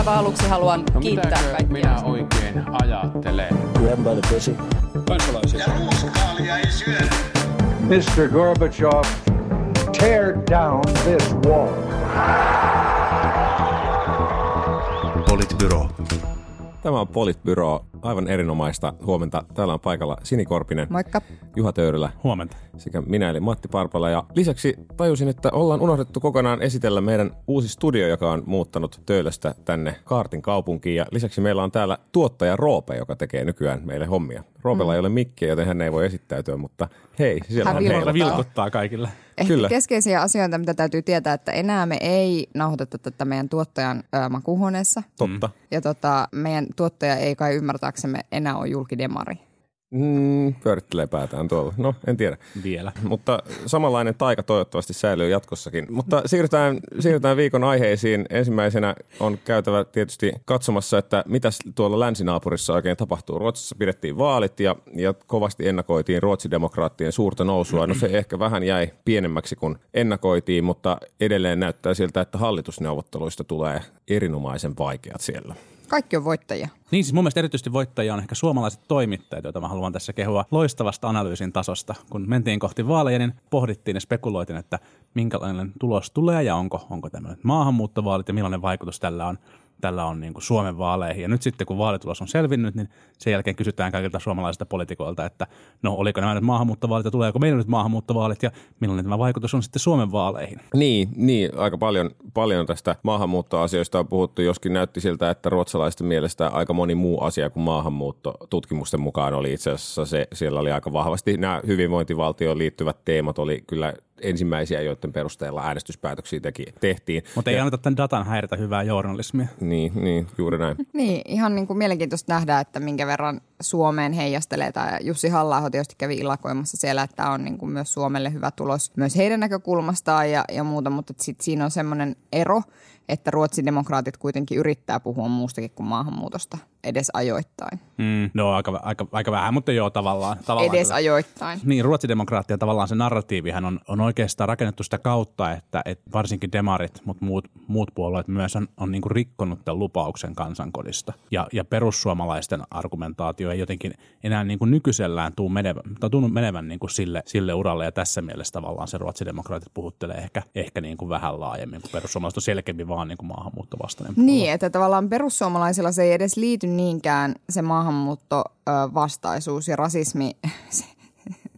aivan aluksi haluan No kiittää kaikkia. minä oikein ajattelen? Grab by the pussy. kansalaisia. Ja ruuskaalia ei syödä. Mr. Gorbachev, tear down this wall. Politbyro. Tämä on Politbyro. Aivan erinomaista huomenta. Täällä on paikalla Sini Korpinen, Moikka. Juha Töyrylä Huomenta. sekä minä eli Matti Parpala. Ja lisäksi tajusin, että ollaan unohdettu kokonaan esitellä meidän uusi studio, joka on muuttanut Töölöstä tänne Kaartin kaupunkiin. Ja lisäksi meillä on täällä tuottaja Roope, joka tekee nykyään meille hommia. Roopella mm. ei ole mikkiä, joten hän ei voi esittäytyä, mutta hei, siellä Hän on vilkuttaa. kaikille. Ehkä Kyllä. keskeisiä asioita, mitä täytyy tietää, että enää me ei nauhoiteta tätä meidän tuottajan ö, makuuhuoneessa. Totta. Ja tota, meidän tuottaja ei kai ymmärtääksemme enää ole julkidemari. Mm, pyörittelee päätään tuolla. No, en tiedä. Vielä. Mutta samanlainen taika toivottavasti säilyy jatkossakin. Mutta siirrytään, siirrytään viikon aiheisiin. Ensimmäisenä on käytävä tietysti katsomassa, että mitä tuolla länsinaapurissa oikein tapahtuu. Ruotsissa pidettiin vaalit ja, ja kovasti ennakoitiin ruotsidemokraattien suurta nousua. No se ehkä vähän jäi pienemmäksi kuin ennakoitiin, mutta edelleen näyttää siltä, että hallitusneuvotteluista tulee erinomaisen vaikeat siellä. Kaikki on voittajia. Niin siis mun mielestä erityisesti voittajia on ehkä suomalaiset toimittajat, joita mä haluan tässä kehua loistavasta analyysin tasosta. Kun mentiin kohti vaaleja, niin pohdittiin ja spekuloitiin, että minkälainen tulos tulee ja onko, onko tämmöinen maahanmuuttovaalit ja millainen vaikutus tällä on tällä on niin kuin Suomen vaaleihin. Ja nyt sitten kun vaalitulos on selvinnyt, niin sen jälkeen kysytään kaikilta suomalaisilta poliitikoilta, että no oliko nämä nyt maahanmuuttovaalit ja tuleeko meillä nyt maahanmuuttovaalit ja millainen tämä vaikutus on sitten Suomen vaaleihin. Niin, niin aika paljon, paljon tästä maahanmuuttoasioista on puhuttu, joskin näytti siltä, että ruotsalaisten mielestä aika moni muu asia kuin maahanmuutto tutkimusten mukaan oli itse asiassa se, siellä oli aika vahvasti nämä hyvinvointivaltioon liittyvät teemat oli kyllä ensimmäisiä, joiden perusteella äänestyspäätöksiä teki, tehtiin. Mutta ei ja, anneta tämän datan häiritä hyvää journalismia. niin, niin, juuri näin. Niin, ihan niin kuin mielenkiintoista nähdä, että minkä verran Suomeen heijastelee. Tai Jussi halla tietysti kävi ilakoimassa siellä, että tämä on niin kuin myös Suomelle hyvä tulos myös heidän näkökulmastaan ja, ja muuta, mutta sitten siinä on semmoinen ero, että ruotsidemokraatit kuitenkin yrittää puhua muustakin kuin maahanmuutosta edes ajoittain. Mm, no aika, aika, aika vähän, mutta joo tavallaan. tavallaan Edes kyllä. ajoittain. Niin, ruotsidemokraattien tavallaan se narratiivihan on, on oikeastaan rakennettu sitä kautta, että, että varsinkin demarit, mutta muut, muut puolueet myös on, on niin rikkonut tämän lupauksen kansankodista. Ja, ja perussuomalaisten argumentaatio ei jotenkin enää niin kuin nykyisellään tuu menevän, tai tunnu menevän niin kuin sille, sille uralle, ja tässä mielessä tavallaan se ruotsidemokraatit puhuttelee ehkä, ehkä niin kuin vähän laajemmin, kun perussuomalaiset on selkeämmin vaan niin kuin maahanmuuttovastainen puolue. Niin, että tavallaan perussuomalaisilla se ei edes liity niinkään se maahanmuuttovastaisuus ja rasismi.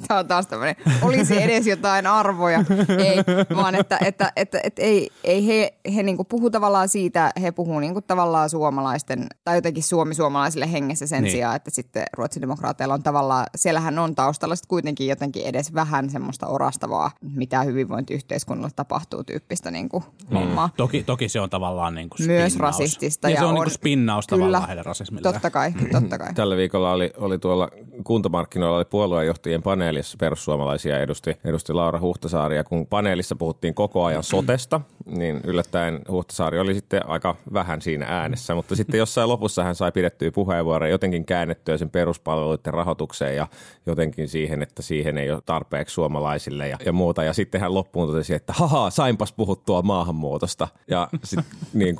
Tämä on taas tämmöinen, olisi edes jotain arvoja. Ei, vaan että, että, että, että ei, ei he, he niinku puhuu tavallaan siitä, he puhuu niinku tavallaan suomalaisten, tai jotenkin suomi-suomalaisille hengessä sen Niin. niin. sijaan, että sitten ruotsidemokraateilla on tavallaan, siellähän on taustalla sitten kuitenkin jotenkin edes vähän semmoista orastavaa, mitä hyvinvointiyhteiskunnalle tapahtuu tyyppistä niinku hommaa. Toki, toki se on tavallaan niin kuin Myös spinnaus. rasistista Ja, ja se on, on- niin kuin spinnaus Kyllä. tavallaan heidän rasismilleen. Totta kai, totta kai. Tällä viikolla oli, oli tuolla kuntamarkkinoilla oli puoluejohtajien paneelissa perussuomalaisia edusti, edusti Laura Huhtasaari. Ja kun paneelissa puhuttiin koko ajan sotesta, niin yllättäen Huhtasaari oli sitten aika vähän siinä äänessä. Mutta sitten jossain lopussa hän sai pidettyä puheenvuoroja jotenkin käännettyä sen peruspalveluiden rahoitukseen ja jotenkin siihen, että siihen ei ole tarpeeksi suomalaisille ja, ja muuta. Ja sitten hän loppuun totesi, että haha, sainpas puhuttua maahanmuutosta. Ja sitten niin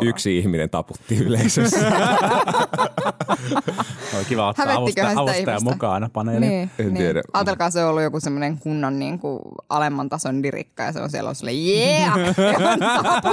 yksi ihminen taputti yleisössä. Oli kiva ottaa avustaja, sitä avustaja mukana paneeliin. Niin, En niin. tiedä. Ajatelkaa, se on ollut joku semmoinen kunnon niin kuin alemman tason dirikka ja se on siellä ollut yeah! Ja on tapu,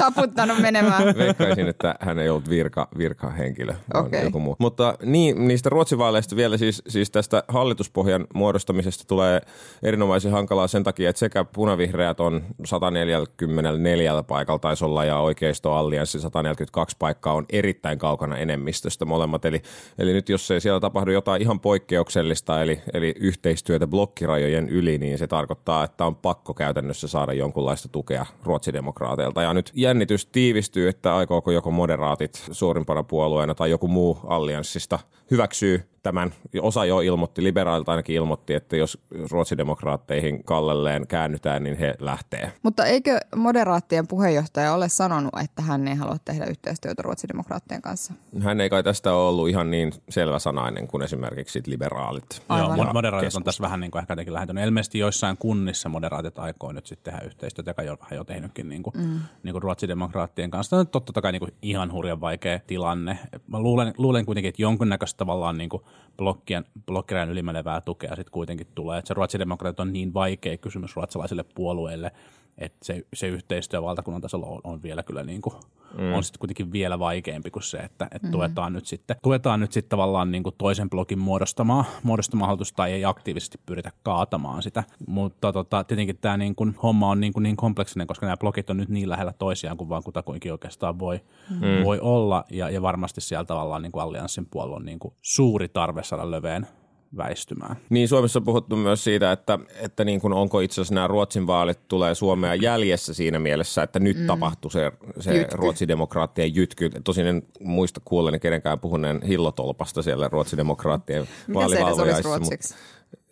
taputtanut menemään. Veikkaisin, että hän ei ollut virka, virkahenkilö, vaan Okei. joku muu. Mutta niin, niistä Ruotsin vaaleista vielä siis, siis tästä hallituspohjan muodostamisesta tulee erinomaisen hankalaa sen takia, että sekä punavihreät on 144 paikalla taisi olla ja oikeisto-allianssi 142 paikkaa on erittäin kaukana enemmistöstä molemmat. Eli, eli nyt jos ei siellä tapahdu jotain ihan poikkeuksellista, eli, eli yhteistyötä blokkirajojen yli, niin se tarkoittaa, että on pakko käytännössä saada jonkunlaista tukea ruotsidemokraateilta. Ja nyt jännitys tiivistyy, että aikooko joko moderaatit suurimpana puolueena tai joku muu allianssista hyväksyy tämän. Osa jo ilmoitti, liberaalit ainakin ilmoitti, että jos ruotsidemokraatteihin kallelleen käännytään, niin he lähtee. Mutta eikö moderaattien puheenjohtaja ole sanonut, että hän ei halua tehdä yhteistyötä ruotsidemokraattien kanssa? Hän ei kai tästä ole ollut ihan niin selväsanainen kuin esimerkiksi sit liberaalit. Aivan. Joo, moderaatit on keskusta. tässä vähän niin kuin ehkä jotenkin lähentynyt. Ilmeisesti joissain kunnissa moderaatit aikoo nyt sitten tehdä yhteistyötä, joka jo vähän jo tehnytkin niin kuin, mm. niin kuin ruotsidemokraattien kanssa. Tämä on totta kai niin kuin ihan hurjan vaikea tilanne. Mä luulen, luulen kuitenkin, että jonkunnäköistä tavallaan niin kuin blokkien, blokkirajan ylimenevää tukea sitten kuitenkin tulee. Että se ruotsidemokraatit on niin vaikea kysymys ruotsalaisille puolueille, että se, se yhteistyö valtakunnan tasolla on, on vielä kyllä niin kuin, mm. on sitten kuitenkin vielä vaikeampi kuin se, että, että mm. tuetaan nyt sitten, tuetaan nyt sitten tavallaan niin kuin toisen blokin muodostamaa, muodostamaa hallitusta tai ei aktiivisesti pyritä kaatamaan sitä. Mutta tota, tietenkin tämä niin kuin, homma on niin, kuin niin kompleksinen, koska nämä blokit on nyt niin lähellä toisiaan kuin vaan kutakuinkin oikeastaan voi, mm. voi olla. Ja, ja varmasti siellä tavallaan niin kuin allianssin puolella on niin kuin suuri tarve saada löveen väistymään. Niin Suomessa on puhuttu myös siitä, että, että niin kuin onko itse asiassa nämä Ruotsin vaalit tulee Suomea jäljessä siinä mielessä, että nyt mm. tapahtui se, se Jytky. ruotsidemokraattien jytky. Tosin en muista kuulleeni kenenkään puhuneen hillotolpasta siellä ruotsidemokraattien Mikä se edes olisi ruotsiksi?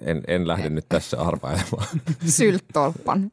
En, en lähde nyt tässä arvailemaan. Sylttolpan.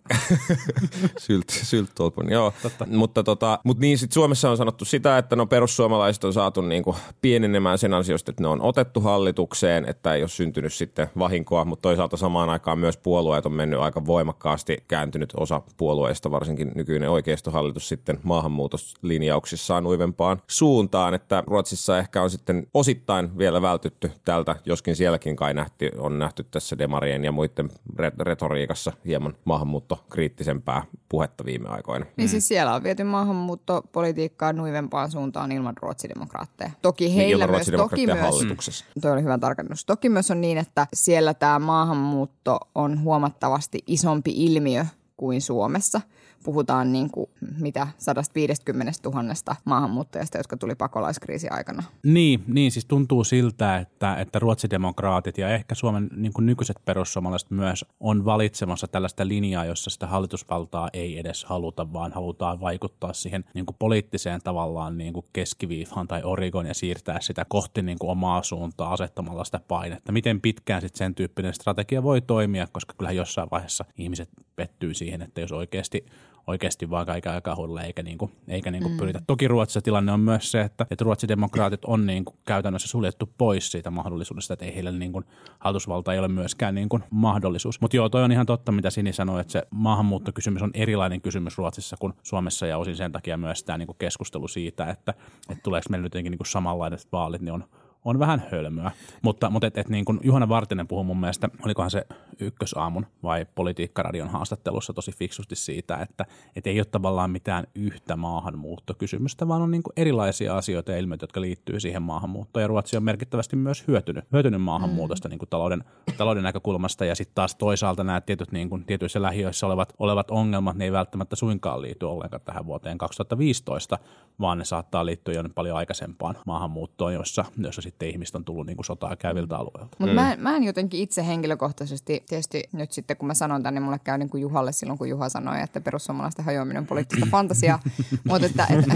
Sylt, sylttolpan, joo. Totta. Mutta, tota, mutta niin sit Suomessa on sanottu sitä, että no perussuomalaiset on saatu niinku pienenemään sen ansiosta, että ne on otettu hallitukseen, että ei ole syntynyt sitten vahinkoa, mutta toisaalta samaan aikaan myös puolueet on mennyt aika voimakkaasti, kääntynyt osa puolueista, varsinkin nykyinen oikeistohallitus sitten maahanmuutoslinjauksissaan nuivempaan suuntaan, että Ruotsissa ehkä on sitten osittain vielä vältytty tältä, joskin sielläkin kai nähty, on nähty tässä demarien ja muiden re- retoriikassa hieman maahanmuuttokriittisempää puhetta viime aikoina. Niin siis siellä on viety maahanmuuttopolitiikkaa nuivempaan suuntaan ilman ruotsidemokraatteja. Toki Niin heillä ilman myös, toki myös, hallituksessa. toi oli hyvä tarkennus. Toki myös on niin, että siellä tämä maahanmuutto on huomattavasti isompi ilmiö kuin Suomessa. Puhutaan niin kuin, mitä 150 000 maahanmuuttajasta, jotka tuli pakolaiskriisin aikana. Niin, niin, siis tuntuu siltä, että, että ruotsidemokraatit ja ehkä Suomen niin kuin nykyiset perussuomalaiset myös on valitsemassa tällaista linjaa, jossa sitä hallitusvaltaa ei edes haluta, vaan halutaan vaikuttaa siihen niin kuin poliittiseen tavallaan niin kuin keskiviivaan tai origon ja siirtää sitä kohti niin kuin omaa suuntaa asettamalla sitä painetta. Miten pitkään sitten sen tyyppinen strategia voi toimia, koska kyllä jossain vaiheessa ihmiset pettyy siihen, että jos oikeasti oikeasti vaan kaiken aikaa huudella, eikä, niinku, eikä niinku mm. pyritä. Toki Ruotsissa tilanne on myös se, että, että ruotsidemokraatit on niinku käytännössä suljettu pois siitä mahdollisuudesta, että ei heillä niinku, hallitusvalta ei ole myöskään niinku mahdollisuus. Mutta joo, toi on ihan totta, mitä Sini sanoi, että se maahanmuuttokysymys on erilainen kysymys Ruotsissa kuin Suomessa ja osin sen takia myös tämä niinku keskustelu siitä, että, että tuleeko meillä nyt jotenkin niinku samanlaiset vaalit, niin on on vähän hölmöä. Mutta, mutta et, et niin kuin Juhana Vartinen puhui mun mielestä, olikohan se ykkösaamun vai politiikkaradion haastattelussa tosi fiksusti siitä, että et ei ole tavallaan mitään yhtä maahanmuuttokysymystä, vaan on niin kuin erilaisia asioita ja ilmiöitä, jotka liittyy siihen maahanmuuttoon. Ja Ruotsi on merkittävästi myös hyötynyt, hyötynyt maahanmuutosta mm. niin kuin talouden, talouden näkökulmasta. Ja sitten taas toisaalta nämä tietyt, niin kuin, tietyissä lähiöissä olevat, olevat ongelmat, ne ei välttämättä suinkaan liity ollenkaan tähän vuoteen 2015, vaan ne saattaa liittyä jo paljon aikaisempaan maahanmuuttoon, jossa, jossa sitten ihmiset on tullut niin kuin sotaa käyviltä alueilta. Mutta mm. mä, en- mä en jotenkin itse henkilökohtaisesti, tietysti nyt sitten kun mä sanon tänne, niin mulle käy niin kuin Juhalle silloin, kun Juha sanoi, että perussuomalaisten hajoaminen on poliittista fantasiaa. mutta että, että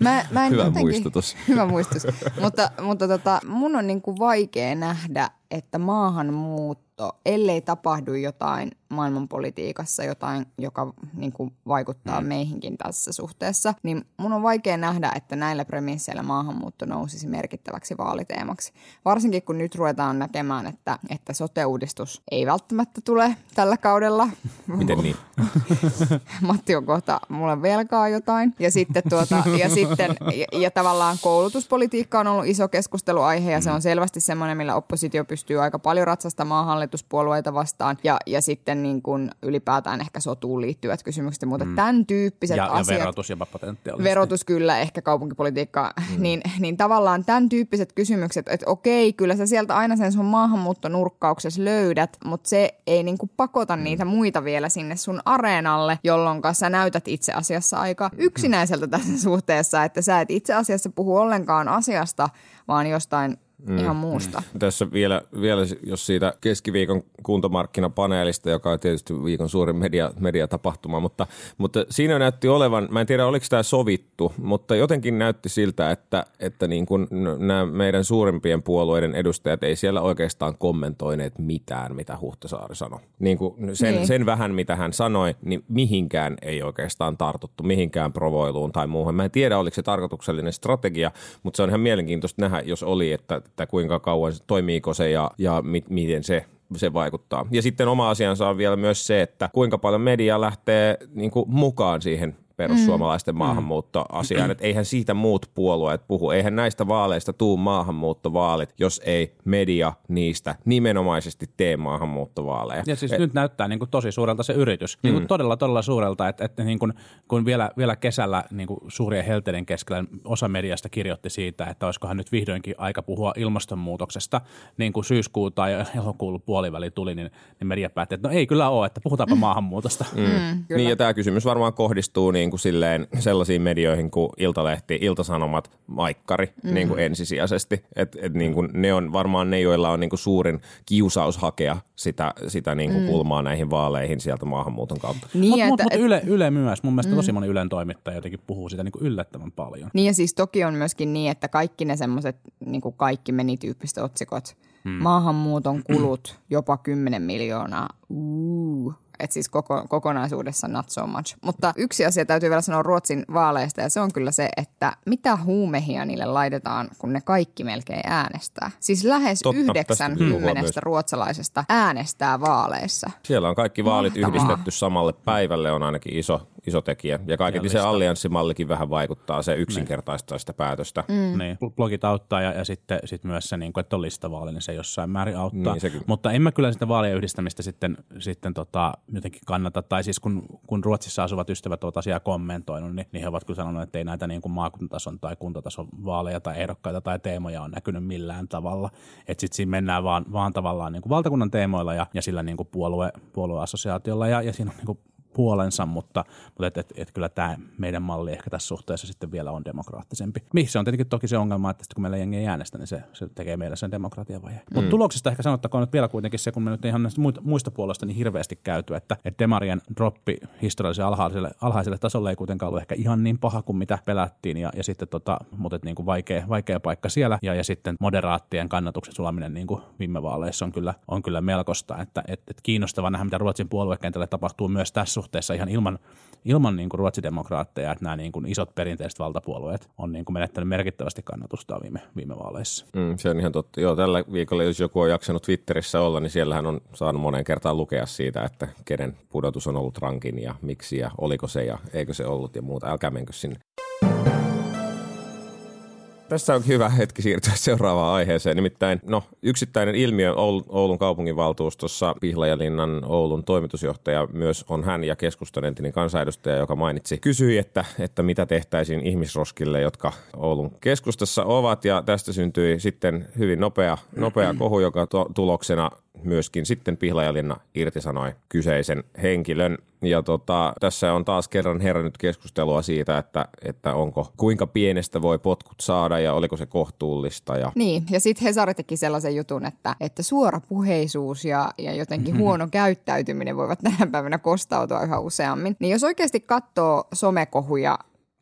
mä, mä en Hyvä jotenkin, muistutus. Hyvä muistutus. mutta mutta tota, mun on niin kuin vaikea nähdä, että maahanmuutto, ellei tapahdu jotain maailmanpolitiikassa, jotain, joka niin kuin vaikuttaa mm. meihinkin tässä suhteessa, niin mun on vaikea nähdä, että näillä premisseillä maahanmuutto nousisi merkittäväksi vaaliteemaksi. Varsinkin kun nyt ruvetaan näkemään, että, että sote-uudistus ei välttämättä tule tällä kaudella. Miten niin? Matti on kohta mulle velkaa jotain. Ja sitten, tuota, ja, sitten ja, ja tavallaan koulutuspolitiikka on ollut iso keskusteluaihe ja se on selvästi semmoinen, millä oppositio pystyy aika paljon ratsastamaan hallituspuolueita vastaan. Ja, ja sitten niin kuin ylipäätään ehkä sotuun liittyvät kysymykset, mutta mm. tämän tyyppiset Ja, ja asiat. verotus jopa potentiaalisesti. Verotus kyllä, ehkä kaupunkipolitiikka, mm. niin, niin tavallaan tämän tyyppiset kysymykset, että okei, kyllä sä sieltä aina sen sun maahanmuuttonurkkauksessa löydät, mutta se ei niinku pakota mm. niitä muita vielä sinne sun areenalle, jolloin sä näytät itse asiassa aika yksinäiseltä tässä suhteessa, että sä et itse asiassa puhu ollenkaan asiasta, vaan jostain mm. ihan muusta. Tässä vielä, vielä, jos siitä keskiviikon kuntomarkkinapaneelista, joka on tietysti viikon suurin media, mediatapahtuma, mutta, mutta siinä näytti olevan, mä en tiedä oliko tämä sovittu, mutta jotenkin näytti siltä, että, että niin kuin nämä meidän suurimpien puolueiden edustajat ei siellä oikeastaan kommentoineet mitään, mitä Huhtasaari sanoi. Niin kuin sen, Niin. sen vähän, mitä hän sanoi, niin mihinkään ei oikeastaan tartuttu, mihinkään provoiluun tai muuhun. Mä en tiedä, oliko se tarkoituksellinen strategia, mutta se on ihan mielenkiintoista nähdä, jos oli, että, että kuinka kauan, toimiiko se ja, ja mi, miten se se vaikuttaa. Ja sitten oma asiansa on vielä myös se, että kuinka paljon media lähtee niin kuin, mukaan siihen perussuomalaisten mm. maahanmuuttoasiaan. Että eihän siitä muut puolueet puhu. Eihän näistä vaaleista tuu maahanmuuttovaalit, jos ei media niistä nimenomaisesti tee maahanmuuttovaaleja. Ja siis nyt näyttää niin kuin tosi suurelta se yritys. Niin kuin todella, todella suurelta, että, että niin kuin, kun vielä, vielä kesällä niin kuin suurien helteiden keskellä osa mediasta kirjoitti siitä, että olisikohan nyt vihdoinkin aika puhua ilmastonmuutoksesta, niin kuin syyskuun tai elokuun puoliväli tuli, niin, niin media päätti, että no ei kyllä ole, että puhutaanpa maahanmuutosta. Mm, kyllä. Niin ja tämä kysymys varmaan kohdistuu niin kuin silleen sellaisiin medioihin kuin Iltalehti, Iltasanomat, Maikkari mm. niin kuin ensisijaisesti. Et, et niin kuin ne on varmaan ne, joilla on niin kuin suurin kiusaus hakea sitä, sitä niin kuin mm. kulmaa näihin vaaleihin sieltä maahanmuuton kautta. Niin, Mutta mut, mut yle, yle myös. Mun mielestä tosi moni Ylen toimittaja jotenkin puhuu sitä niin kuin yllättävän paljon. Niin ja siis toki on myöskin niin, että kaikki ne semmoiset niin kuin kaikki meni tyyppiset otsikot, hmm. maahanmuuton kulut jopa 10 miljoonaa, uh. Et siis koko, kokonaisuudessa not so much. Mutta yksi asia täytyy vielä sanoa Ruotsin vaaleista ja se on kyllä se, että mitä huumehia niille laitetaan, kun ne kaikki melkein äänestää. Siis lähes Totta, yhdeksän kymmenestä ruotsalaisesta äänestää vaaleissa. Siellä on kaikki vaalit Mahtavaa. yhdistetty samalle päivälle, on ainakin iso, iso tekijä. Ja kaiketi se allianssimallikin vähän vaikuttaa, se yksinkertaistaa sitä päätöstä. Mm. Niin, blogit auttaa ja, ja sitten sit myös se, niin kuin, että on listavaali, niin se jossain määrin auttaa. Niin, sekin. Mutta en mä kyllä sitä vaalien yhdistämistä sitten, sitten tota, jotenkin kannata. Tai siis kun, kun Ruotsissa asuvat ystävät ovat asiaa kommentoinut, niin, niin he ovat kyllä sanoneet, että ei näitä niin kuin maakuntatason tai kuntatason vaaleja tai ehdokkaita tai teemoja on näkynyt millään tavalla. Että sitten siinä mennään vaan, vaan tavallaan niin kuin valtakunnan teemoilla ja, ja sillä niin kuin puolue, puolueassosiaatiolla ja, ja siinä on niin kuin puolensa, mutta, mutta et, et, et kyllä tämä meidän malli ehkä tässä suhteessa sitten vielä on demokraattisempi. Mihin se on tietenkin toki se ongelma, että sitten kun meillä jengi ei äänestä, niin se, se tekee meille sen demokratiavajeen. Mm. Mutta tuloksista ehkä sanottakoon nyt vielä kuitenkin se, kun me nyt ihan näistä muista puolueista niin hirveästi käyty, että, että demarien droppi historiallisen alhaiselle, alhaiselle tasolle ei kuitenkaan ollut ehkä ihan niin paha kuin mitä pelättiin, ja, ja sitten tota, mutta niin kuin vaikea, vaikea paikka siellä, ja, ja sitten moderaattien kannatuksen sulaminen niin kuin viime vaaleissa on kyllä, on kyllä melkoista, että et, et kiinnostava nähdä, mitä Ruotsin puoluekentällä tapahtuu myös tässä suhteessa ihan ilman, ilman niin kuin ruotsidemokraatteja, että nämä niin kuin isot perinteiset valtapuolueet on niin kuin menettänyt merkittävästi kannatusta viime, viime vaaleissa. Mm, se on ihan totta. Joo, tällä viikolla, jos joku on jaksanut Twitterissä olla, niin siellähän on saanut monen kertaan lukea siitä, että kenen pudotus on ollut rankin ja miksi ja oliko se ja eikö se ollut ja muuta. Älkää menkö sinne. Tässä on hyvä hetki siirtyä seuraavaan aiheeseen. Nimittäin no, yksittäinen ilmiö Oul- Oulun kaupunginvaltuustossa Pihlajalinnan Oulun toimitusjohtaja myös on hän ja keskustan entinen kansanedustaja, joka mainitsi, kysyi, että, että mitä tehtäisiin ihmisroskille, jotka Oulun keskustassa ovat. Ja tästä syntyi sitten hyvin nopea, nopea kohu, joka to- tuloksena myöskin sitten Pihlajalinna irtisanoi kyseisen henkilön. Ja tota, tässä on taas kerran herännyt keskustelua siitä, että, että onko kuinka pienestä voi potkut saada ja oliko se kohtuullista. Ja... Niin, ja sitten Hesari teki sellaisen jutun, että, että suorapuheisuus ja, ja jotenkin huono käyttäytyminen voivat tänä päivänä kostautua yhä useammin. Niin jos oikeasti katsoo somekohuja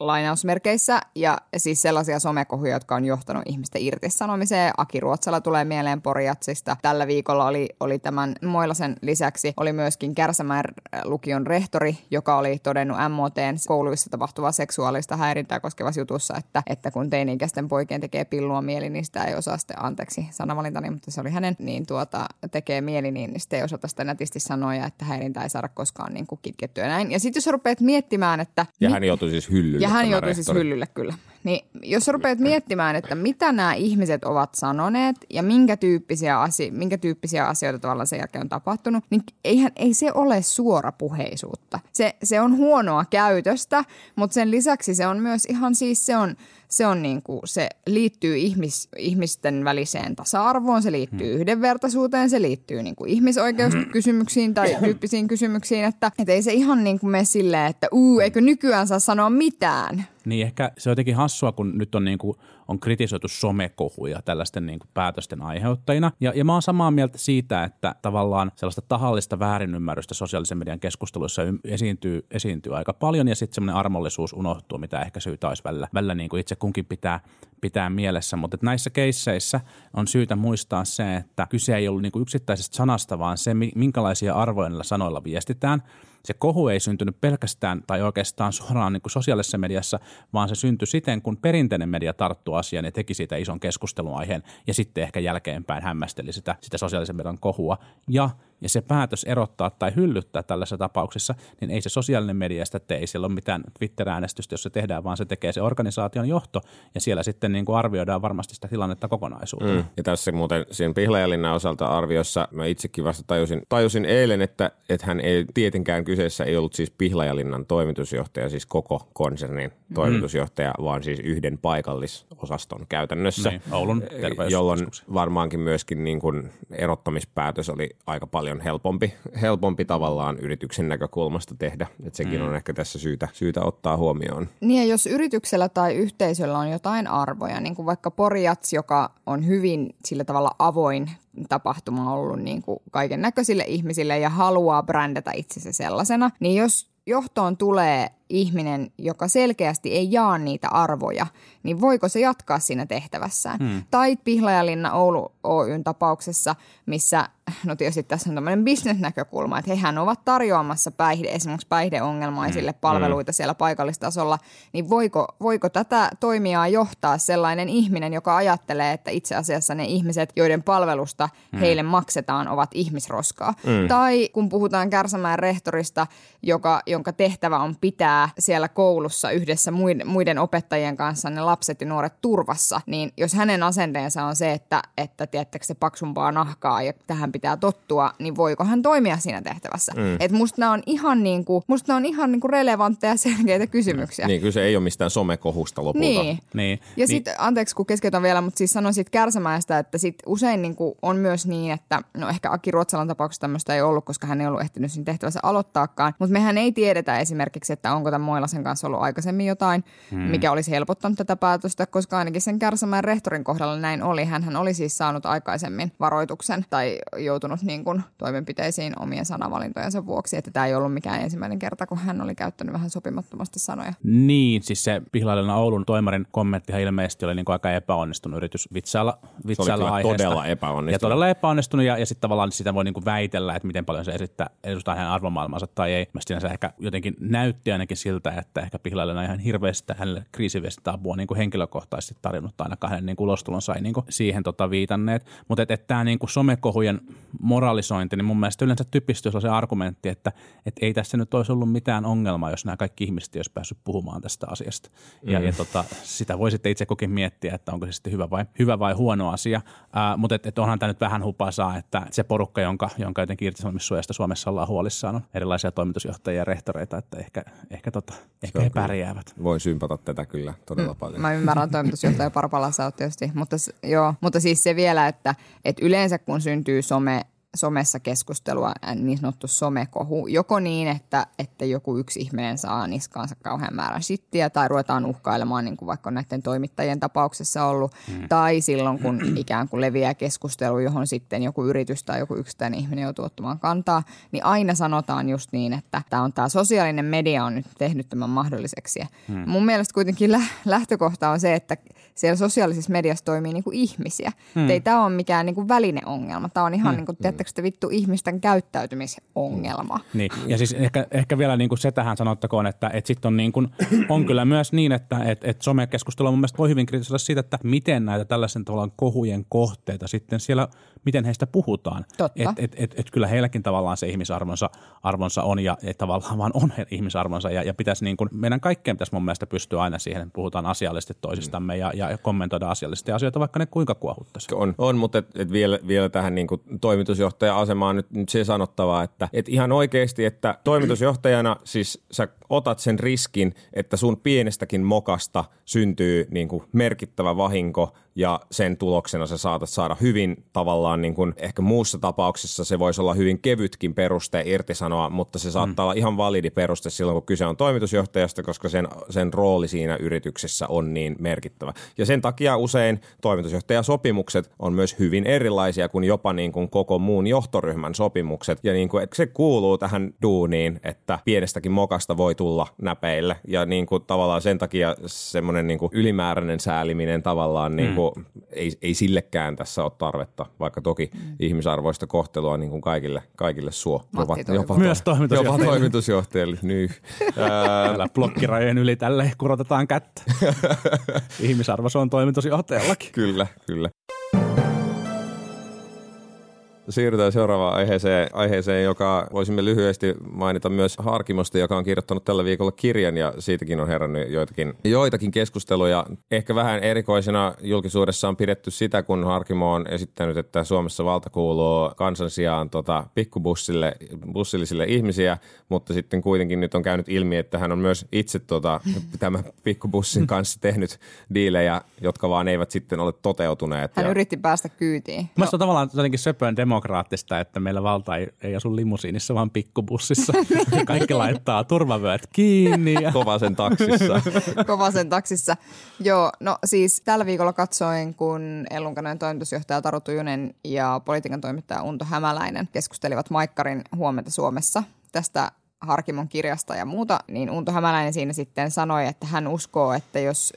lainausmerkeissä ja siis sellaisia somekohuja, jotka on johtanut ihmisten irtisanomiseen. Aki Ruotsala tulee mieleen Poriatsista. Tällä viikolla oli, oli tämän Moilasen lisäksi oli myöskin Kärsämäen lukion rehtori, joka oli todennut MOTn kouluissa tapahtuvaa seksuaalista häirintää koskevassa jutussa, että, että kun teini-ikäisten poikien tekee pillua mieli, niin sitä ei osaa sitten, anteeksi sanavalintani, mutta se oli hänen, niin tuota, tekee mieli, niin sitten ei osata sitä nätisti sanoa ja että häirintää ei saada koskaan niin kuin kitkettyä ja näin. Ja sitten jos rupeat miettimään, että... Ja mi- hän joutui siis hyllylle. ja hän joutui siis hyllylle kyllä. Niin jos rupeat miettimään, että mitä nämä ihmiset ovat sanoneet ja minkä tyyppisiä, asio- minkä tyyppisiä asioita tavallaan sen jälkeen on tapahtunut, niin eihän, ei se ole suorapuheisuutta. Se, se on huonoa käytöstä, mutta sen lisäksi se on myös ihan siis se on, se on niin kuin, se liittyy ihmis, ihmisten väliseen tasa-arvoon, se liittyy hmm. yhdenvertaisuuteen, se liittyy niin kuin ihmisoikeuskysymyksiin tai tyyppisiin kysymyksiin, että et ei se ihan niin kuin mene silleen, että uu, eikö nykyään saa sanoa mitään. Niin ehkä se on jotenkin hassua, kun nyt on, niin kuin, on kritisoitu somekohuja tällaisten niin kuin päätösten aiheuttajina. Ja, ja mä oon samaa mieltä siitä, että tavallaan sellaista tahallista väärinymmärrystä sosiaalisen median keskusteluissa esiintyy, esiintyy aika paljon ja sitten semmoinen armollisuus unohtuu, mitä ehkä syytä olisi välillä, välillä niin kuin itse kunkin pitää, pitää mielessä. Mutta näissä keisseissä on syytä muistaa se, että kyse ei ollut niin kuin yksittäisestä sanasta, vaan se, minkälaisia arvoja näillä sanoilla viestitään – se kohu ei syntynyt pelkästään tai oikeastaan suoraan niin kuin sosiaalisessa mediassa, vaan se syntyi siten, kun perinteinen media tarttui asiaan ja teki siitä ison keskustelun aiheen ja sitten ehkä jälkeenpäin hämmästeli sitä, sitä sosiaalisen median kohua. Ja ja se päätös erottaa tai hyllyttää tällaisessa tapauksessa, niin ei se sosiaalinen media sitä tee. Ei siellä ole mitään Twitter-äänestystä, jos se tehdään, vaan se tekee se organisaation johto ja siellä sitten niin kuin arvioidaan varmasti sitä tilannetta kokonaisuutena. Mm. Ja tässä muuten siinä Pihlajalinnan osalta arviossa mä itsekin vasta tajusin, tajusin eilen, että, että hän ei tietenkään kyseessä ei ollut siis Pihlajalinnan toimitusjohtaja, siis koko konsernin mm. toimitusjohtaja, mm. vaan siis yhden paikallisosaston käytännössä. Niin, Oulun Jolloin varmaankin myöskin niin kuin erottamispäätös oli aika paljon paljon helpompi, helpompi tavallaan yrityksen näkökulmasta tehdä. Että sekin mm. on ehkä tässä syytä, syytä ottaa huomioon. Niin ja jos yrityksellä tai yhteisöllä on jotain arvoja, niin kuin vaikka Porjats, joka on hyvin sillä tavalla avoin tapahtuma ollut niin kuin kaiken näköisille ihmisille ja haluaa brändätä itsensä sellaisena, niin jos johtoon tulee ihminen, joka selkeästi ei jaa niitä arvoja, niin voiko se jatkaa siinä tehtävässään? Hmm. Tai Pihlajalinna Oulu Oyn tapauksessa, missä, no tietysti tässä on tämmöinen bisnesnäkökulma, että hehän ovat tarjoamassa päihde, esimerkiksi päihdeongelmaisille hmm. palveluita hmm. siellä paikallistasolla, niin voiko, voiko tätä toimijaa johtaa sellainen ihminen, joka ajattelee, että itse asiassa ne ihmiset, joiden palvelusta hmm. heille maksetaan, ovat ihmisroskaa? Hmm. Tai kun puhutaan Kärsämään rehtorista, joka, jonka tehtävä on pitää siellä koulussa yhdessä muiden, muiden opettajien kanssa ne lapset ja nuoret turvassa, niin jos hänen asenteensa on se, että, että tiedättekö se paksumpaa nahkaa ja tähän pitää tottua, niin voiko hän toimia siinä tehtävässä? Mm. Et musta nämä on ihan, niinku, musta nämä on ihan niinku relevantteja selkeitä kysymyksiä. Niin, kyllä se ei ole mistään somekohusta lopulta. Niin. niin. Ja niin. sitten, anteeksi kun keskeytän vielä, mutta siis sanoin siitä kärsämäistä, että sit usein niinku on myös niin, että no ehkä Aki Ruotsalan tapauksessa tämmöistä ei ollut, koska hän ei ollut ehtinyt siinä tehtävässä aloittaakaan, mutta mehän ei tiedetä esimerkiksi, että onko tämän Moilasen kanssa ollut aikaisemmin jotain, hmm. mikä olisi helpottanut tätä päätöstä, koska ainakin sen kärsämään rehtorin kohdalla näin oli. Hän oli siis saanut aikaisemmin varoituksen tai joutunut niin kuin toimenpiteisiin omien sanavalintojensa vuoksi, että tämä ei ollut mikään ensimmäinen kerta, kun hän oli käyttänyt vähän sopimattomasti sanoja. Niin, siis se Pihlailena Oulun toimarin kommenttihan ilmeisesti oli niin kuin aika epäonnistunut yritys vitsailla, vitsailla se oli aiheesta. todella epäonnistunut. Ja todella epäonnistunut ja, ja sitten tavallaan sitä voi niin kuin väitellä, että miten paljon se esittää, edustaa hänen arvomaailmansa tai ei. Mielestäni se ehkä jotenkin näytti ainakin siltä, että ehkä Pihlailena ihan hirveästi hänelle kriisiviestintäapua niin kuin henkilökohtaisesti tarjonnut ainakaan hänen niin ulostulon sai niin kuin siihen tota viitanneet. Mutta että et tämä niin kuin somekohujen moralisointi, niin mun mielestä yleensä typistyy se argumentti, että et ei tässä nyt olisi ollut mitään ongelmaa, jos nämä kaikki ihmiset olisi päässyt puhumaan tästä asiasta. Ja, mm. ja tota, sitä voi sitten itse kukin miettiä, että onko se sitten hyvä vai, hyvä vai huono asia. Uh, mutta et, et onhan tämä nyt vähän hupasaa, että se porukka, jonka, jonka jotenkin irtisanomissuojasta Suomessa ollaan huolissaan, on erilaisia toimitusjohtajia ja rehtoreita, että ehkä, ehkä, tota, ehkä he pärjäävät. Voin sympata tätä kyllä todella mm, paljon. Mä ymmärrän toimitusjohtaja Parpalassa tietysti, mutta, joo, mutta siis se vielä, että, että yleensä kun syntyy some moment. Somessa keskustelua, niin sanottu somekohu. Joko niin, että, että joku yksi ihminen saa niskaansa kauhean määrän shittiä tai ruvetaan uhkailemaan, niin kuin vaikka näiden toimittajien tapauksessa ollut, mm. tai silloin, kun ikään kuin leviää keskustelu, johon sitten joku yritys tai joku yksittäinen ihminen joutuu ottamaan kantaa, niin aina sanotaan just niin, että tämä on tämä sosiaalinen media on nyt tehnyt tämän mahdolliseksi. Mm. Mun mielestä kuitenkin lähtökohta on se, että siellä sosiaalisessa mediassa toimii niin kuin ihmisiä. Mm. Ei tämä ole mikään niin kuin välineongelma. Tämä on ihan, mm. niin kuin, tiedättekö te vittu, ihmisten käyttäytymisongelma. Niin, ja siis ehkä, ehkä vielä niin kuin se tähän sanottakoon, että, että sitten on, niin kuin, on kyllä myös niin, että että että somekeskustelu mun mielestä voi hyvin kritisoida siitä, että miten näitä tällaisen tavallaan kohujen kohteita sitten siellä miten heistä puhutaan. Totta. Et, et, et, et kyllä heilläkin tavallaan se ihmisarvonsa arvonsa on ja et tavallaan vaan on he ihmisarvonsa ja, ja pitäisi niin kuin, meidän kaikkeen pitäisi mun mielestä pystyä aina siihen, että puhutaan asiallisesti toisistamme ja, ja kommentoida asiallisesti asioita, vaikka ne kuinka kuohuttaisi. On, on mutta et, et vielä, vielä tähän niin toimitusjohtajan asemaan nyt, nyt se sanottavaa, että et ihan oikeasti, että toimitusjohtajana siis sä otat sen riskin, että sun pienestäkin mokasta syntyy niin kuin merkittävä vahinko ja sen tuloksena sä saatat saada hyvin tavallaan niin kuin, ehkä muussa tapauksessa se voisi olla hyvin kevytkin peruste irtisanoa, mutta se saattaa mm. olla ihan validi peruste silloin, kun kyse on toimitusjohtajasta, koska sen, sen rooli siinä yrityksessä on niin merkittävä. Ja sen takia usein toimitusjohtajasopimukset on myös hyvin erilaisia kuin jopa niin kuin koko muun johtoryhmän sopimukset. Ja niin kuin, se kuuluu tähän duuniin, että pienestäkin mokasta voi tulla näpeille. Ja niin kuin, tavallaan sen takia semmoinen niin kuin ylimääräinen sääliminen tavallaan niin kuin, mm. ei, ei sillekään tässä ole tarvetta, vaikka toki mm. ihmisarvoista kohtelua niin kuin kaikille, kaikille suo. Jopa, jopa, Myös toimitusjohtajille. Jopa toimitusjohtajille, niin. Täällä blokkirajojen yli tälle kurotetaan kättä. Ihmisarvo se on toimitusjohtajallakin. Kyllä, kyllä. Siirrytään seuraavaan aiheeseen, aiheeseen, joka voisimme lyhyesti mainita myös Harkimosta, joka on kirjoittanut tällä viikolla kirjan ja siitäkin on herännyt joitakin, joitakin keskusteluja. Ehkä vähän erikoisena julkisuudessa on pidetty sitä, kun Harkimo on esittänyt, että Suomessa valta kuuluu kansan sijaan tota, pikkubussille bussillisille ihmisiä, mutta sitten kuitenkin nyt on käynyt ilmi, että hän on myös itse tota, tämän pikkubussin kanssa tehnyt diilejä, jotka vaan eivät sitten ole toteutuneet. Hän ja... yritti päästä kyytiin. Mä no. tavallaan jotenkin söpöön demo demokraattista, että meillä valta ei, ei asu limusiinissa, vaan pikkubussissa. Kaikki laittaa turvavyöt kiinni. Ja... Kovasen taksissa. Kovasen taksissa. Joo, no siis tällä viikolla katsoin, kun Ellunkanojen toimitusjohtaja Taru Tujunen ja politiikan toimittaja Unto Hämäläinen keskustelivat Maikkarin huomenta Suomessa tästä Harkimon kirjasta ja muuta, niin Unto Hämäläinen siinä sitten sanoi, että hän uskoo, että jos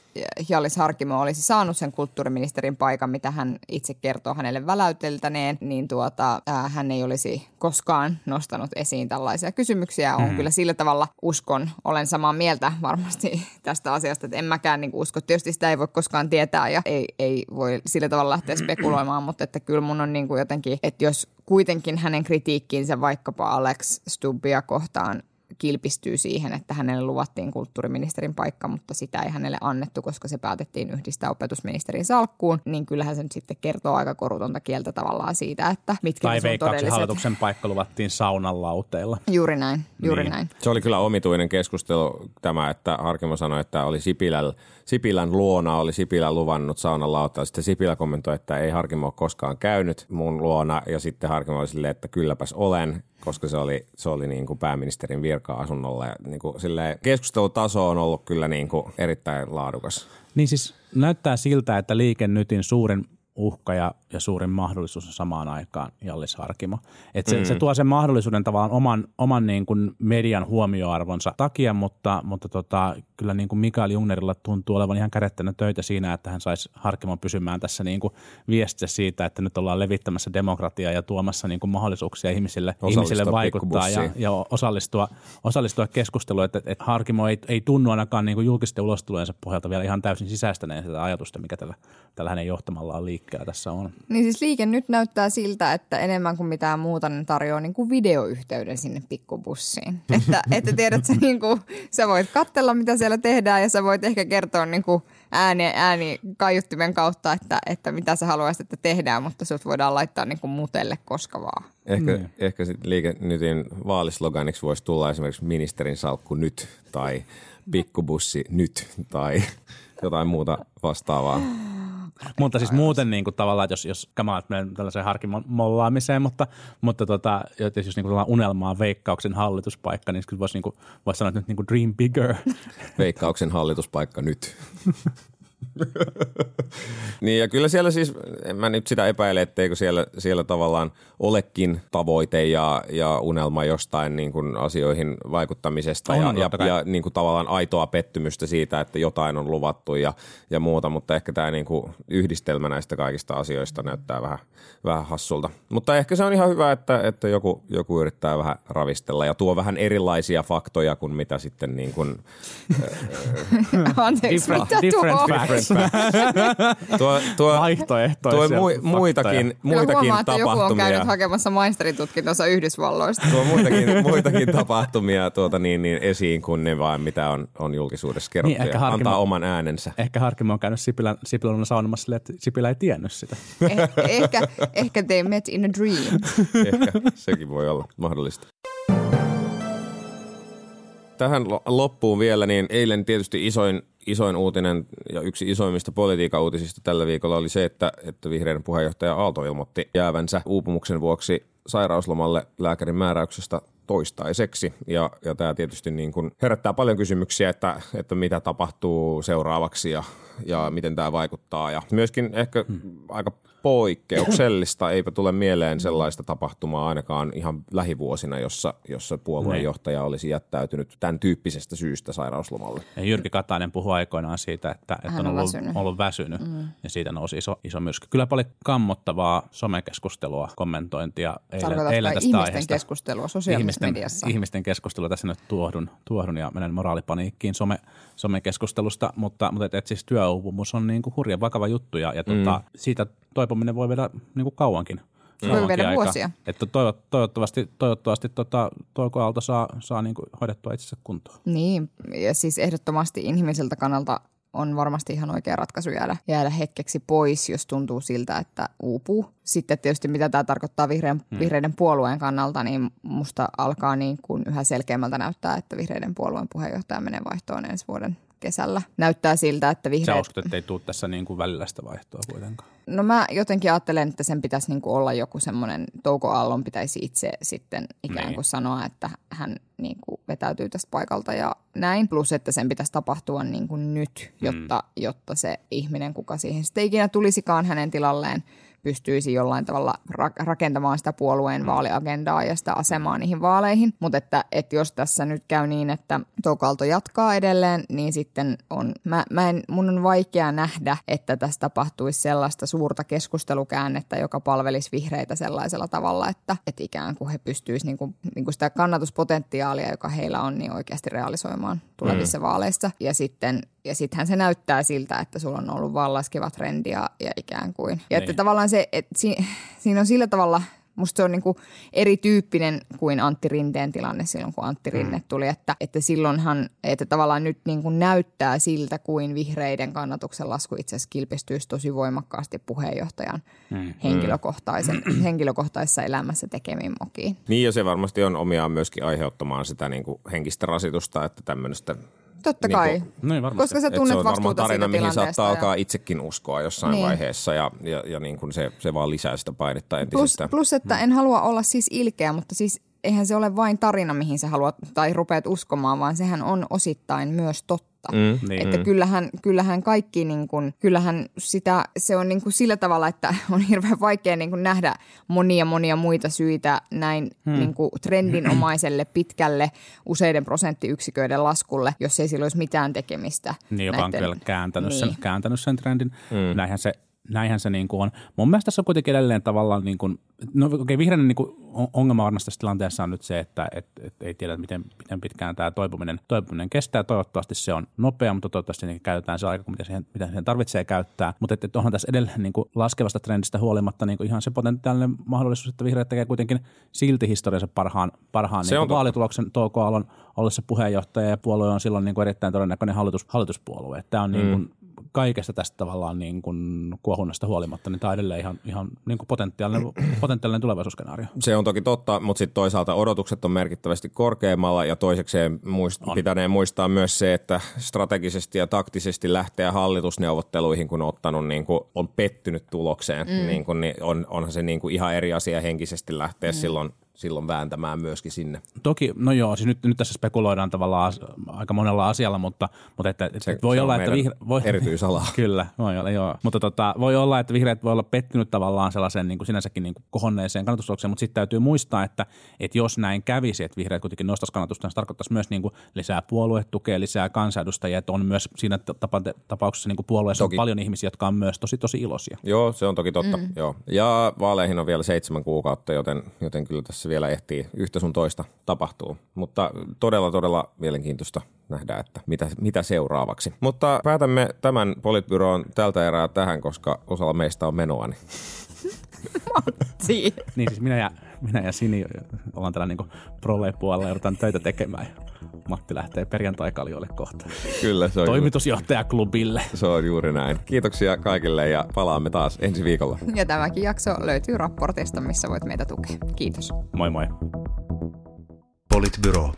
Hjallis Harkimo olisi saanut sen kulttuuriministerin paikan, mitä hän itse kertoo hänelle väläyteltäneen, niin tuota, ää, hän ei olisi koskaan nostanut esiin tällaisia kysymyksiä. On mm. kyllä sillä tavalla uskon, olen samaa mieltä varmasti tästä asiasta, että en mäkään niin usko. Tietysti sitä ei voi koskaan tietää ja ei, ei voi sillä tavalla lähteä spekuloimaan, mutta että kyllä mun on niin kuin jotenkin, että jos kuitenkin hänen kritiikkiinsä vaikkapa Alex Stubbia kohtaan kilpistyy siihen, että hänelle luvattiin kulttuuriministerin paikka, mutta sitä ei hänelle annettu, koska se päätettiin yhdistää opetusministerin salkkuun, niin kyllähän se nyt sitten kertoo aika korutonta kieltä tavallaan siitä, että mitkä tai on todelliset. hallituksen paikka luvattiin saunan lauteilla. Juuri näin, juuri niin. näin. Se oli kyllä omituinen keskustelu tämä, että Harkimo sanoi, että oli Sipilällä Sipilän luona oli Sipilä luvannut saunan lautaa. Sitten Sipilä kommentoi, että ei Harkimo ole koskaan käynyt mun luona ja sitten Harkimo oli silleen, että kylläpäs olen koska se oli, se oli niin kuin pääministerin virka-asunnolla. Ja niin kuin keskustelutaso on ollut kyllä niin kuin erittäin laadukas. Niin siis näyttää siltä, että Liike Nytin suurin uhka ja, ja suurin mahdollisuus on samaan aikaan Jallis Harkimo. Et se, mm. se tuo sen mahdollisuuden tavallaan oman, oman niin kuin median huomioarvonsa takia, mutta, mutta tota, kyllä niin kuin Mikael Jungnerilla tuntuu olevan ihan kädettänä töitä siinä, että hän saisi Harkimon pysymään tässä niin kuin viestissä siitä, että nyt ollaan levittämässä demokratiaa ja tuomassa niin kuin mahdollisuuksia ihmisille, ihmisille vaikuttaa ja, ja osallistua, osallistua keskusteluun, että, että Harkimo ei, ei tunnu ainakaan niin kuin julkisten ulostulojensa pohjalta vielä ihan täysin sisäistäneen sitä ajatusta, mikä tällä, tällä hänen johtamallaan liikkeellä tässä on. Niin siis liike nyt näyttää siltä, että enemmän kuin mitään muuta ne tarjoaa niin kuin videoyhteyden sinne pikkubussiin. että, että tiedät, sä, niin kuin, sä voit katsella, mitä siellä tehdään ja sä voit ehkä kertoa niin kuin ääni, ääni kaiuttimen kautta, että, että mitä sä haluaisit, että tehdään, mutta sut voidaan laittaa niin kuin mutelle koska vaan. Ehkä, mm. ehkä sit liike nytin vaalisloganiksi voisi tulla esimerkiksi ministerin salkku nyt tai pikkubussi nyt tai jotain muuta vastaavaa. Mutta siis muuten niin kuin, tavallaan, että jos, jos kamaat menen tällaiseen harkimollaamiseen, mutta, mutta tota, jos niin kuin, unelmaa veikkauksen hallituspaikka, niin voisi niin kuin, vois sanoa, että nyt niin kuin dream bigger. Veikkauksen hallituspaikka nyt. niin ja kyllä siellä siis, en mä nyt sitä epäile, etteikö siellä, siellä tavallaan olekin tavoite ja, ja unelma jostain niin kuin asioihin vaikuttamisesta on, ja, ja, ja niin kuin tavallaan aitoa pettymystä siitä, että jotain on luvattu ja, ja muuta, mutta ehkä tämä niin kuin yhdistelmä näistä kaikista asioista näyttää vähän, vähän hassulta. Mutta ehkä se on ihan hyvä, että, että joku, joku yrittää vähän ravistella ja tuo vähän erilaisia faktoja kuin mitä sitten niin kuin, Anteeksi, different, mitä different different facts. tuo, tuo, Vaihtoehtoisia tuo mu, muitakin, muitakin huomaa, että joku on tapahtumia. Hakemassa maisteritutkintonsa Yhdysvalloista. tuo muitakin, muitakin tapahtumia tuota, niin, niin esiin kuin ne vaan, mitä on, on julkisuudessa kerrottu. Niin, ehkä ja Harkimo- antaa oman äänensä. Ehkä Harkimo on käynyt Sipilän, Sipilän saunomassa silleen, että Sipilä ei tiennyt sitä. Eh, ehkä, ehkä they met in a dream. Ehkä sekin voi olla mahdollista. Tähän lo- loppuun vielä, niin eilen tietysti isoin, isoin uutinen ja yksi isoimmista politiikan uutisista tällä viikolla oli se, että, että vihreiden puheenjohtaja Aalto ilmoitti jäävänsä uupumuksen vuoksi sairauslomalle lääkärin määräyksestä toistaiseksi. Ja, ja tämä tietysti niin kuin herättää paljon kysymyksiä, että, että mitä tapahtuu seuraavaksi ja, ja miten tämä vaikuttaa. Ja myöskin ehkä aika poikkeuksellista, eipä tule mieleen sellaista tapahtumaa ainakaan ihan lähivuosina, jossa, jossa puolueen Niin. johtaja olisi jättäytynyt tämän tyyppisestä syystä sairauslomalle. Ja Jyrki Katainen puhui aikoinaan siitä, että, että Hän on, ollut väsynyt. ollut väsynyt mm. ja siitä nousi iso, iso myrsky. Kyllä paljon kammottavaa somekeskustelua, kommentointia eilen, eilen tästä ihmisten aiheesta. keskustelua sosiaalisessa ihmisten, mediassa? Ihmisten keskustelua tässä nyt tuohdun, tuohdun ja menen moraalipaniikkiin some, somekeskustelusta, mutta, mutta et, et siis työuupumus on niin kuin hurja vakava juttu ja, ja tota, siitä toipuminen voi viedä niin kuin kauankin. kauankin viedä aikaa. vuosia. Että toivot, toivottavasti, toivottavasti tota, Touko Aalto saa, saa niin kuin hoidettua itsensä kuntoon. Niin, ja siis ehdottomasti inhimilliseltä kannalta on varmasti ihan oikea ratkaisu jäädä, jäädä hetkeksi pois, jos tuntuu siltä, että uupuu. Sitten tietysti mitä tämä tarkoittaa vihreän, hmm. vihreiden puolueen kannalta, niin musta alkaa niin kuin yhä selkeämmältä näyttää, että vihreiden puolueen puheenjohtaja menee vaihtoon ensi vuoden kesällä. Näyttää siltä, että Sä vihreät... uskot, että ei tule tässä niin kuin välillä sitä vaihtoa kuitenkaan. No mä jotenkin ajattelen, että sen pitäisi niin kuin olla joku semmoinen, Touko Aallon pitäisi itse sitten ikään kuin Niin. sanoa, että hän niin kuin vetäytyy tästä paikalta ja näin. Plus, että sen pitäisi tapahtua niin kuin nyt, jotta, mm. jotta se ihminen, kuka siihen sitten ikinä tulisikaan hänen tilalleen, pystyisi jollain tavalla ra- rakentamaan sitä puolueen mm. vaaliagendaa ja sitä asemaa niihin vaaleihin. Mutta että, että jos tässä nyt käy niin, että Touko jatkaa edelleen, niin sitten on, mä, mä en, mun on vaikea nähdä, että tässä tapahtuisi sellaista suurta keskustelukäännettä, joka palvelisi vihreitä sellaisella tavalla, että, että ikään kuin he pystyisivät niin kuin, niin kuin sitä kannatuspotentiaalia, joka heillä on, niin oikeasti realisoimaan tulevissa mm. vaaleissa. Ja sitten ja sittenhän se näyttää siltä, että sulla on ollut vallaskeva trendi ja, ja ikään kuin. Ja että Niin. tavallaan se, että si, siinä on sillä tavalla, musta se on niinku erityyppinen kuin Antti Rinteen tilanne silloin, kun Antti Rinne tuli. Että, että silloinhan, että tavallaan nyt niinku näyttää siltä, kuin vihreiden kannatuksen lasku itse asiassa kilpistyisi tosi voimakkaasti puheenjohtajan henkilökohtaisen, henkilökohtaisessa elämässä tekemiin mokiin. Niin ja se varmasti on omiaan myöskin aiheuttamaan sitä niin kuin henkistä rasitusta, että tämmöistä Totta Niin kai. kuin- No niin, varmasti. Koska sä Et tunnet se on varmaan vastuuta tarina, siitä mihin saattaa ja- alkaa itsekin uskoa jossain Niin. vaiheessa ja, ja, ja niin kuin se, se vaan lisää sitä painetta Plus, entisestään. plus, että en halua olla siis ilkeä, mutta siis eihän se ole vain tarina, mihin sä haluat tai rupeat uskomaan, vaan sehän on osittain myös totta. Mm. Niin. Että kyllähän, kyllähän kaikki, niin kuin, kyllähän sitä, se on niin kuin sillä tavalla, että on hirveän vaikea niin kuin nähdä monia monia muita syitä näin hmm. niin kuin trendinomaiselle pitkälle useiden prosenttiyksiköiden laskulle, jos ei sillä olisi mitään tekemistä. Niin, joka on näitten- kyllä kääntänyt, niin. sen, kääntänyt sen trendin. Mm. Näinhän se, näinhän se niin kuin on. Mun mielestä tässä on kuitenkin edelleen tavallaan, niin kuin, no okei, okay, vihreinen niin kuin ongelma varmasti tässä tilanteessa on nyt se, että et, et ei tiedä, miten, miten pitkään tämä toipuminen, toipuminen kestää. Toivottavasti se on nopea, mutta toivottavasti niin käytetään se aika, mitä siihen, mitä siihen tarvitsee käyttää. Mutta et, et onhan tässä edelleen niin kuin laskevasta trendistä huolimatta niin kuin ihan se potentiaalinen mahdollisuus, että vihreät tekee kuitenkin silti historiansa parhaan, parhaan Se niin on totta. vaalituloksen Ollessa puheenjohtaja ja puolue on silloin niin kuin erittäin todennäköinen hallitus, hallituspuolue. Tämä on niin kuin kaikesta tästä tavallaan niin kuin kuohunnasta huolimatta, niin tämä on edelleen ihan, ihan niin kuin potentiaalinen, potentiaalinen tulevaisuusskenaario. Se on toki totta, mutta sitten toisaalta odotukset on merkittävästi korkeammalla ja toisekseen muist- pitäneen muistaa myös se, että strategisesti ja taktisesti lähteä hallitusneuvotteluihin, kun on ottanut, niin kuin, on pettynyt tulokseen, mm. niin kuin, niin on, onhan se niin kuin ihan eri asia henkisesti lähteä mm. silloin, silloin vääntämään myöskin sinne. Toki, no joo, siis nyt, nyt tässä spekuloidaan tavallaan aika monella asialla, mutta, mutta että, että Se- voi se on olla, että vihre, voi, erityisalaa. Kyllä, voi olla, joo. Mutta tota, voi olla, että vihreät voi olla pettynyt tavallaan sellaisen niin kuin sinänsäkin niin kuin kohonneeseen kannatustulokseen, mutta sitten täytyy muistaa, että, että jos näin kävisi, että vihreät kuitenkin nostaisi kannatusta, niin se tarkoittaisi myös niin kuin lisää puoluetukea, lisää kansanedustajia, että on myös siinä tapa, tapauksessa niin kuin puolueessa Toki. on paljon ihmisiä, jotka on myös tosi tosi iloisia. Joo, se on toki totta. Mm. Joo. Ja vaaleihin on vielä seitsemän kuukautta, joten, joten kyllä tässä tässä vielä ehtii yhtä sun toista tapahtuu. Mutta todella, todella mielenkiintoista nähdä, että mitä, mitä seuraavaksi. Mutta päätämme tämän politbyroon tältä erää tähän, koska osalla meistä on menoa. Niin Siin. Niin siis minä ja, minä ja Sini ollaan täällä niin prole-puolella ja joudutaan töitä tekemään. Ja Matti lähtee perjantai-kaljoille kohta. kyllä se on, ju- Toimitusjohtajaklubille. se on juuri näin. Kiitoksia kaikille ja palaamme taas ensi viikolla. Ja tämäkin jakso löytyy raportista, missä voit meitä tukea. Kiitos. Moi moi. Politbyro.